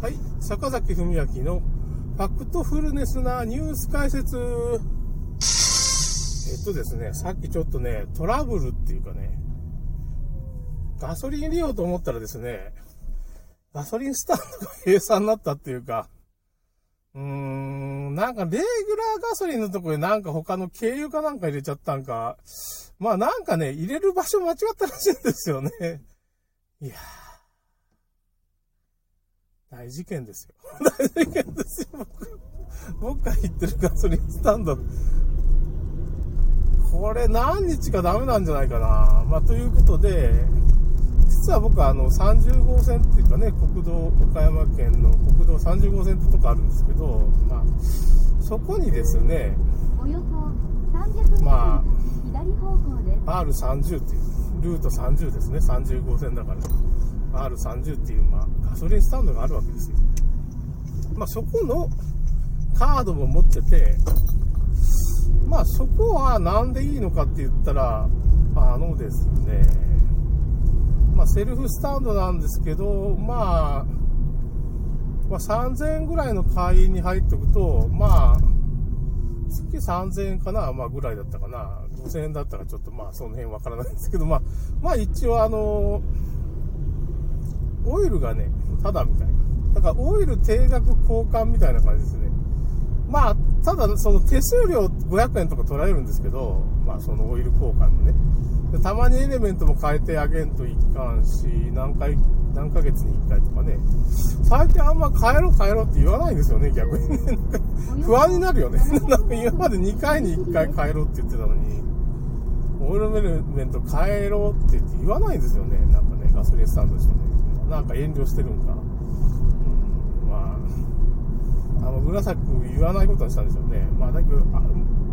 はい、坂崎文明のファクトフルネスなニュース解説。えっとですね、さっきちょっとね、トラブルっていうかね、ガソリン入れようと思ったらですね、ガソリンスタンドが閉鎖になったっていうか、うーん、なんかレギュラーガソリンのところになんか他の軽油かなんか入れちゃったんか、まあなんかね、入れる場所間違ったらしいんですよね。いやー。大事件ですよ。大事件ですよ、僕。僕が行ってるガソリンスタンド。これ何日かダメなんじゃないかな。まあ、ということで、実は僕はあの30号線っていうかね、国道、岡山県の国道30号線ってとこあるんですけど、まあ、そこにですね、まあ、R30 っていう、ルート30ですね、30号線だから。R30 っていう、まあ、ガソリンスタンドがあるわけですよ。まあ、そこのカードも持ってて、まあ、そこはなんでいいのかって言ったら、あのですね、まあ、セルフスタンドなんですけど、まあ、まあ、3000円ぐらいの会員に入っておくと、まあ、月3000円かな、まあ、ぐらいだったかな。5000円だったらちょっとまあ、その辺わからないんですけど、まあ、まあ、一応あのオイルがね、ただみたいな。だからオイル定額交換みたいな感じですね。まあ、ただその手数料500円とか取られるんですけど、まあそのオイル交換のね。でたまにエレメントも変えてあげんといかんし、何回、何ヶ月に1回とかね。最近あんま変えろ変えろって言わないんですよね、逆にね。不安になるよね。今まで2回に1回変えろって言ってたのに、オイルエレメント変えろって言わないんですよね。なんかね、ガソリンスタンドの人ね。なんか遠慮してるんか。うん、まあ、あの、うるさく言わないことにしたんですよね。まあ、だけど、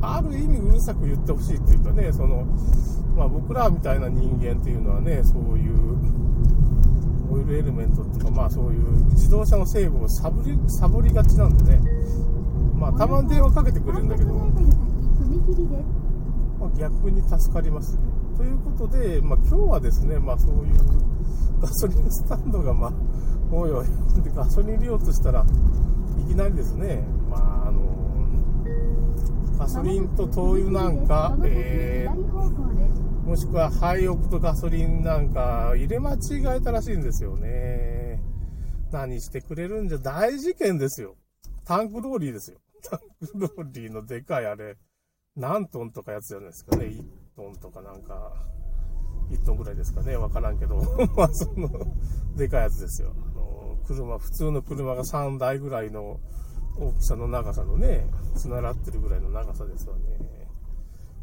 ある意味うるさく言ってほしいっていうかね、その、まあ僕らみたいな人間っていうのはね、そういう、オイルエレメントっていうか、まあそういう自動車の成分をサボり、サボりがちなんでね、まあたまに電話かけてくれるんだけど、ま、逆に助かります。ということで、まあ今日はですね、まあそういうガソリンスタンドが、まあ、おいおい、でガソリン入れようとしたら、いきなりですね、まあ、あの、ガソリンと灯油なんか、えー、もしくは廃屋とガソリンなんか入れ間違えたらしいんですよね。何してくれるんじゃ大事件ですよ。タンクローリーですよ。タンクローリーのでかいあれ、何トンとかやつじゃないですかね。1トンとかなんか。1トンぐらいですかね、わからんけど、まあ、その、でかいやつですよ。あの、車、普通の車が3台ぐらいの大きさの長さのね、繋がってるぐらいの長さですわね。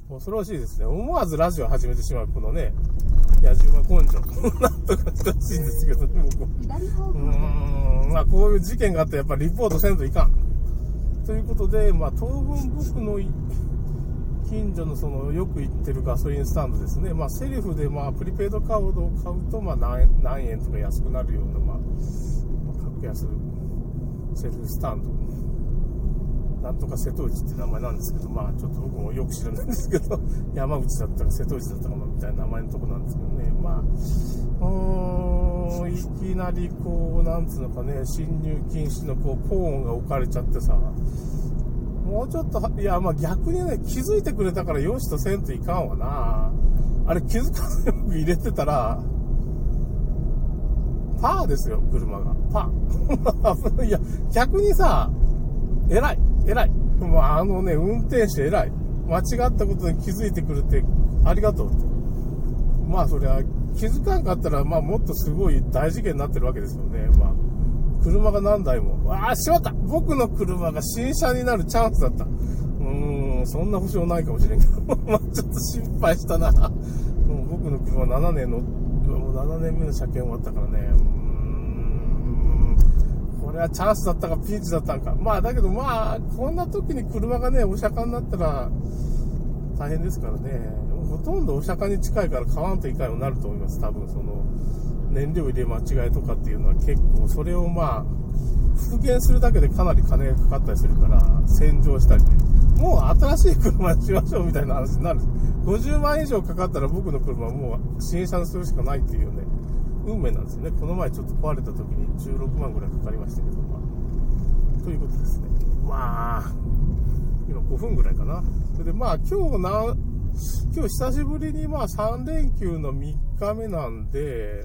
恐ろしいですね。思わずラジオ始めてしまう、このね、野獣馬根性。なんとかしてほしいんですけどね、僕。うーん、まあこういう事件があってやっぱりリポートせんといかん。ということで、まあ当分僕の近所のそのよく行ってるガソリンスタンドですね、まあ、セルフでまあプリペイドカードを買うとまあ何何円とか安くなるような、まあ、格安セルフスタンド、なんとか瀬戸内って名前なんですけど、まあちょっと僕もよく知らないんですけど、山口だったか瀬戸内だったかなみたいな名前のとこなんですけどね、まあ、いきなりこう、なんつうのかね、侵入禁止のこうコーンが置かれちゃってさ、もうちょっと、いや、まあ逆にね、気づいてくれたからよしとせんといかんわな。あれ気づかない僕入れてたら、パーですよ、車が。パー。いや、逆にさ、偉い、偉い。もうあのね、運転手偉い。間違ったことに気づいてくれて、ありがとうって。まあそりゃ、気づかんかったら、まあもっとすごい大事件になってるわけですよね。まあ、車が何台も。ああ、しまった僕の車が新車になるチャンスだった。うーん、そんな保証ないかもしれんけど。まあちょっと心配したな。もう僕の車7年の、もう7年目の車検終わったからね。うーん、これはチャンスだったかピンチだったんか。まあだけどまあ、こんな時に車がね、お釈迦になったら大変ですからね。ほとんどお釈迦に近いから買わんといかんようになると思います。多分その、燃料入れ間違いとかっていうのは結構それをまあ復元するだけでかなり金がかかったりするから洗浄したりねもう新しい車にしましょうみたいな話になる50万以上かかったら僕の車はもう新車にするしかないっていうね運命なんですよね。この前ちょっと壊れた時に16万ぐらいかかりましたけど、まあ、ということですね。まあ、今5分ぐらいかな。それでまあ今日、今日久しぶりにまあ3連休の3日目なんで、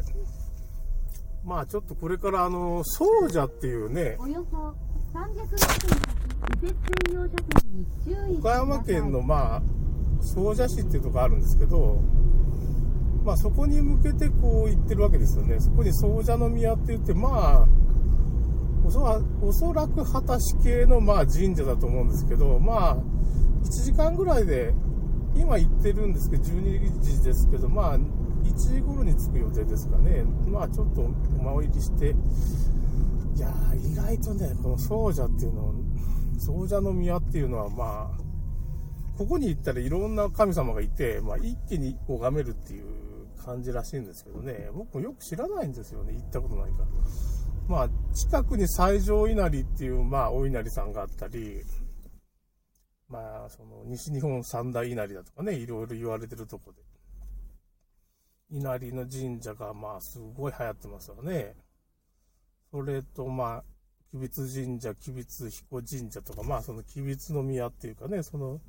まあちょっとこれからあの、総社っていうね、およそ300メートル先、右折専用車線に注意してください。岡山県のまあ、総社市っていうとこあるんですけど、まあそこに向けてこう行ってるわけですよね。そこに総社の宮って言って、まあ、おそらおそらく果たし系のまあ神社だと思うんですけど、まあ、1時間ぐらいで、今行ってるんですけど、12時ですけど、まあ、1時頃に着く予定ですかね。まあちょっとお参りして、いや、意外とね、この総社っていうの、総社の宮っていうのはまあ、ここに行ったらいろんな神様がいて、まあ、一気に拝めるっていう感じらしいんですけどね、僕もよく知らないんですよね、行ったことないから。まあ、近くに西条稲荷っていう、まあ、お稲荷さんがあったり、まあ、その、西日本三大稲荷だとかね、いろいろ言われてるとこで。稲荷の神社が、まあ、すごい流行ってますよね。それと、まあ、吉備津神社、吉備津彦神社とか、まあ、その吉備の宮っていうかね、その、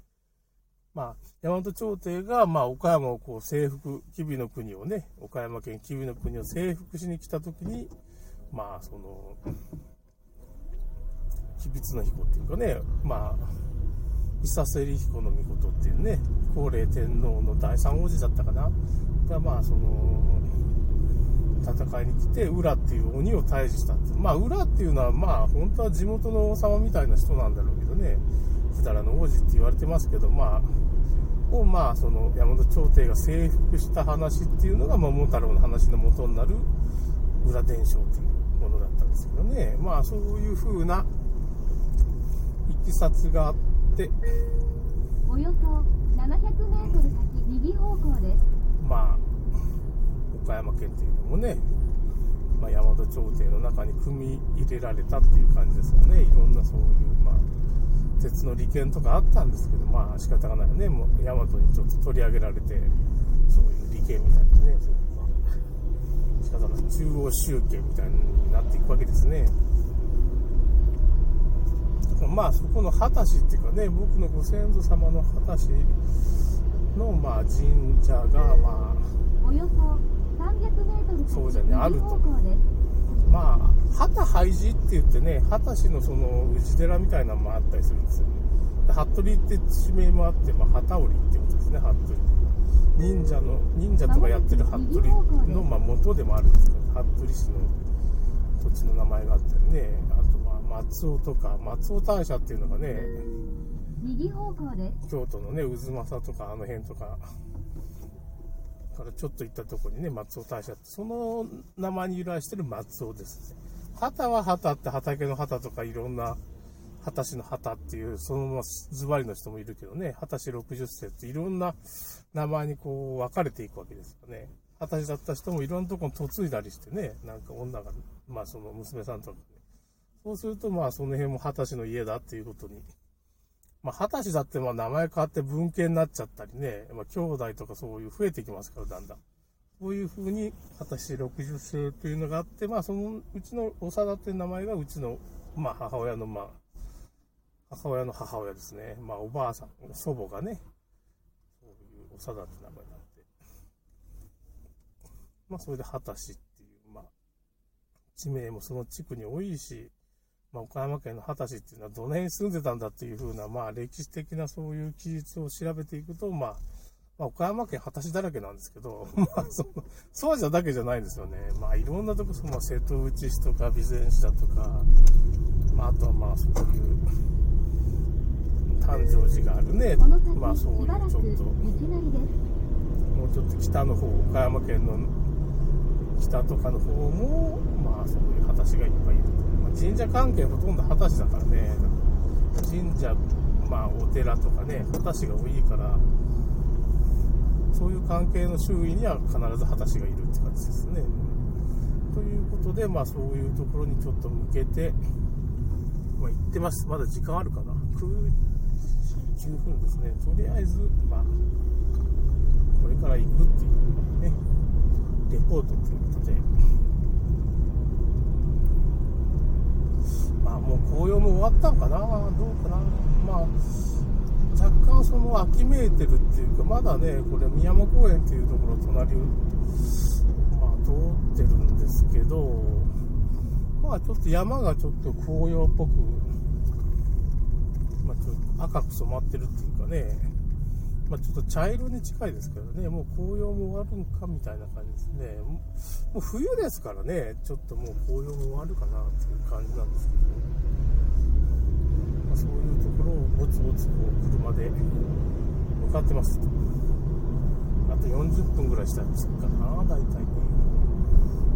まあ、大和朝廷が、まあ、岡山をこう征服、吉備の国をね、岡山県吉備の国を征服しに来たときに、まあ、その、吉備の彦っていうかね、まあ、伊佐芹彦の御事っていうね、高麗天皇の第三王子だったかな、が、まあ、その、戦いに来て、浦っていう鬼を退治したって。まあ、浦っていうのは、まあ、本当は地元の王様みたいな人なんだろうけどね、百済の王子って言われてますけど、まあ、を、まあ、その、山本朝廷が征服した話っていうのが、桃太郎の話の元になる、裏伝承っていうものだったんですけどね。まあ、そういう風な、いきさつがあって、およそ700メートル先、右方向です。まあ、岡山県っていうのもね、まあ、大和朝廷の中に組み入れられたっていう感じですよね。いろんなそういう、まあ、鉄の利権とかあったんですけど、まあ仕方がないよね。もう大和にちょっと取り上げられて、そういう利権みたいなね、そうまあ、仕方ない。中央集権みたいになっていくわけですね。まあそこの果たしっていうかね、僕のご先祖様の果たしの、まあ神社が、まあ、およそ300メートル先、そうじゃねあると。まあ、旗拝寺って言ってね、旗氏のその氏寺みたいなのもあったりするんですよね。で服部って地名もあって、まあ、旗織ってことですね、服部。忍者の、忍者とかやってる服部の、まあ、元でもあるんですけど、服部氏の土地の名前があったりね、あと、まあ、松尾とか、松尾大社っていうのがね、右方向です。京都のね、渦政とかあの辺とか、からちょっと行ったところにね、松尾大社って、その名前に由来してる松尾です。畑は畑って畑の畑とかいろんな、畑氏の畑っていう、そのままズバリの人もいるけどね、畑氏60世っていろんな名前にこう分かれていくわけですよね。畑氏だった人もいろんなところに嫁いだりしてね、なんか女が、まあその娘さんとかね。そうするとまあその辺も畑氏の家だっていうことにまあ、二十歳だってまあ名前変わって文系になっちゃったりね、まあ、兄弟とかそういう増えてきますから、だんだん。そういう風に、二十歳60世というのがあって、まあ、そのうちの長田って名前がうちの、まあ、母親の、まあ、母親の母親ですね。まあ、おばあさん、祖母がね、そういう長田って名前になって。まあ、それで二十歳っていう、まあ、地名もその地区に多いし、まあ、岡山県の二十歳っていうのはどの辺に住んでたんだっていう風な、まあ、歴史的なそういう記述を調べていくと、まあ、まあ、岡山県二十歳だらけなんですけど、まあ、その、そうじゃだけじゃないんですよね。まあ、いろんなとこ、その、瀬戸内市とか、備前市だとか、まあ、あとはまあ、そういう、誕生寺があるね。まあ、そういうちょっと、もうちょっと北の方、岡山県の北とかの方も、まあそういう果たしがいっぱいいると。神社関係ほとんど果たしだからね、神社、まあお寺とかね、果たしが多いから、そういう関係の周囲には必ず果たしがいるって感じですね。ということで、まあそういうところにちょっと向けて、まあ行ってます。まだ時間あるかな ?9 分ですね。とりあえず、まあ、これから行くっていうね、レポートということで、まあもう紅葉も終わったのかな、どうかな、まあ若干その秋めいてるっていうか、まだね、これ宮山公園っていうところ隣、まあ通ってるんですけど、まあちょっと山がちょっと紅葉っぽく、まあちょっと赤く染まってるっていうかね、まあ、ちょっと茶色に近いですけどね、もう紅葉も終わるんかみたいな感じですね。もう冬ですからね、ちょっともう紅葉も終わるかなっていう感じなんですけど、まあ、そういうところをぼつぼつこう車で向かってます。あと40分ぐらいしたら着くかな、大体ね。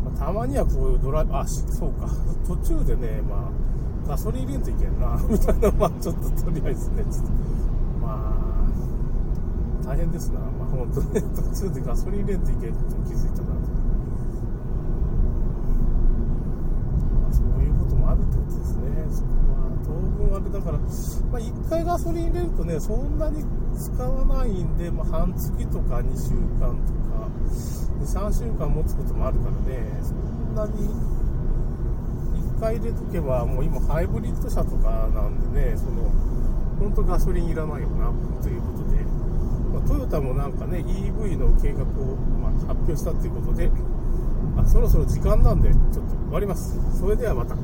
まあ、たまにはこういうドライブ、あ、そうか、途中でね、まあ、ガソリン入れんといけんな、みたいな、まあちょっととりあえずね、ちょっと、大変ですな、まあ、本当ね、途中でガソリン入れんといけんことに気づいたな。と、まあ、そういうこともあるってことですね、そこまあ、当分あれだから、まあ、1回ガソリン入れるとね、そんなに使わないんで、まあ、半月とか2週間とか、2、3週間持つこともあるからね、そんなに。1回入れとけば、もう今、ハイブリッド車とかなんでね、その本当ガソリンいらないよなということで、まあ、トヨタもなんかね EV の計画を、ま、発表したということであそろそろ時間なんでちょっと終わります。それではまた。